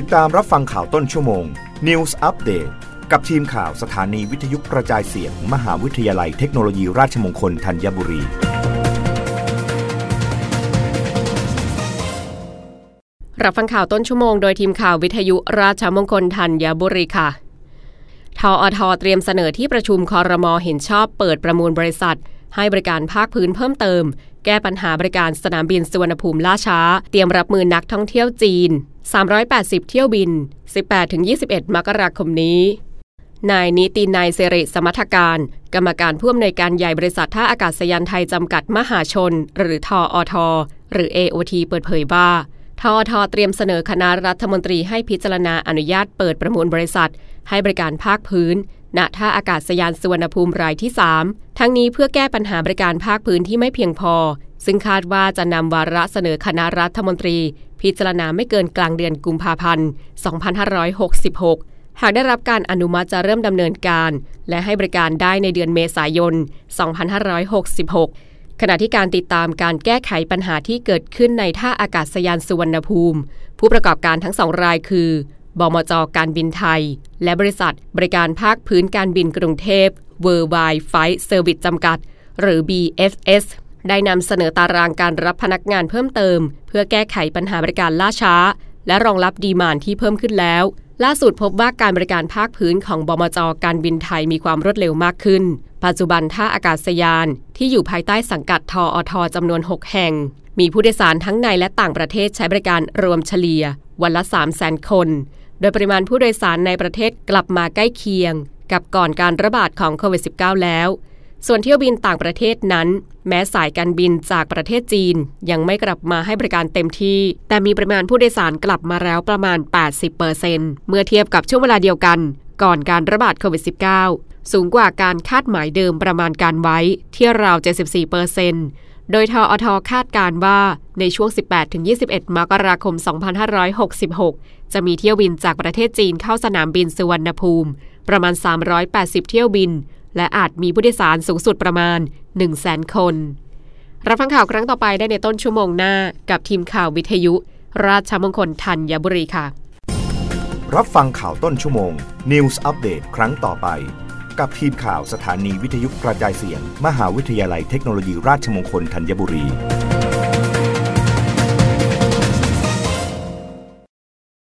ติดตามรับฟังข่าวต้นชั่วโมง News Update กับทีมข่าวสถานีวิทยุกระจายเสียง มหาวิทยาลัยเทคโนโลยีราชมงคลธัญบุรี รับฟังข่าวต้นชั่วโมงโดยทีมข่าววิทยุราชมงคลธัญบุรีค่ะ ทออทเตรียมเสนอที่ประชุมคอรมอเห็นชอบเปิดประมูลบริษัท ให้บริการภาคพื้นเพิ่มเติม แก้ปัญหาบริการสนามบินสุวรรณภูมิล่าช้า เตรียมรับมือนักท่องเที่ยวจีน 380 เที่ยวบิน 18-21 มกราคมนี้ นายนิตินายเสริสมัทการ กรรมการผู้อำนวยการใหญ่บริษัทท่าอากาศยานไทยจำกัดมหาชน หรือทออทหรือ AOT เปิดเผยว่าทอทเตรียมเสนอคณะรัฐมนตรีให้พิจารณาอนุญาตเปิดประมูลบริษัท ให้บริการภาคพื้น ณ ท่าอากาศยานสุวรรณภูมิรายที่ 3 ทั้งนี้เพื่อแก้ปัญหาบริการภาคพื้นที่ไม่เพียงพอ ซึ่งคาดว่าจะนำวาระเสนอคณะรัฐมนตรี พิจารณาไม่เกินกลางเดือนกุมภาพันธ์ 2566 หากได้รับการอนุมัติจะเริ่มดำเนินการ และให้บริการได้ในเดือนเมษายน 2566 ขณะที่การติดตามการแก้ไขปัญหาที่เกิดขึ้นในท่าอากาศยานสุวรรณภูมิ ผู้ประกอบการทั้งสองรายคือบมจการบินไทย และบริษัทบริการภาคพื้นการบินกรุงเทพ Worldwide Flight Service จำกัด หรือ BFS ได้นำเสนอตารางการรับพนักงานเพิ่มเติม เพื่อแก้ไขปัญหาบริการล่าช้า และรองรับดีมานที่เพิ่มขึ้นแล้ว ล่าสุดพบว่าการบริการภาคพื้นของบมจการบินไทยมีความรวดเร็วมากขึ้น ปัจจุบันท่าอากาศยาน ที่อยู่ภายใต้สังกัดทออทจำนวน 6 แห่ง มีผู้โดยสารทั้งในและต่างประเทศใช้บริการรวมเฉลี่ย วันละ 3 0 0 0 0 0 คน โดยปริมาณผู้โดยสารในประเทศกลับมาใกล้เคียง กับก่อนการระบาดของโควิด -19 แล้ว ส่วนเที่ยวบินต่างประเทศนั้น แม้สายการบินจากประเทศจีน ยังไม่กลับมาให้บริการเต็มที่ แต่มีปริมาณผู้โดยสารกลับมาแล้วประมาณ 80%เมื่อเทียบกับช่วงเวลาเดียวกัน ก่อนการระบาดโควิด -19 สูงกว่าการคาดหมายเดิมประมาณการไว้ที่ราว 74%โดยทออทคาดการว่าในช่วง 18-21 มกราคม 2566 จะมีเที่ยวบินจากประเทศจีนเข้าสนามบินสุวรรณภูมิ ประมาณ 380 เที่ยวบิน และอาจมีผู้โดยสารสูงสุดประมาณ 100,000คน รับฟังข่าวครั้งต่อไปได้ในต้นชั่วโมงหน้ากับทีมข่าววิทยุ ราชมงคลธัญบุรีค่ะ รับฟังข่าวต้นชั่วโมง News อัปเดตครั้งต่อไป กับทีมข่าวสถานีวิทยุกระจายเสียง มหาวิทยาลัยเทคโนโลยีราชมงคลธัญบุรี